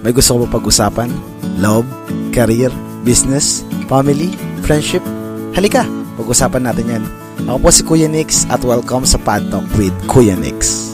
May gusto ko pag-usapan? Love? Career? Business? Family? Friendship? Halika, pag-usapan natin yan. Ako po si Kuya Nix at welcome sa Pad Talk with Kuya Nix.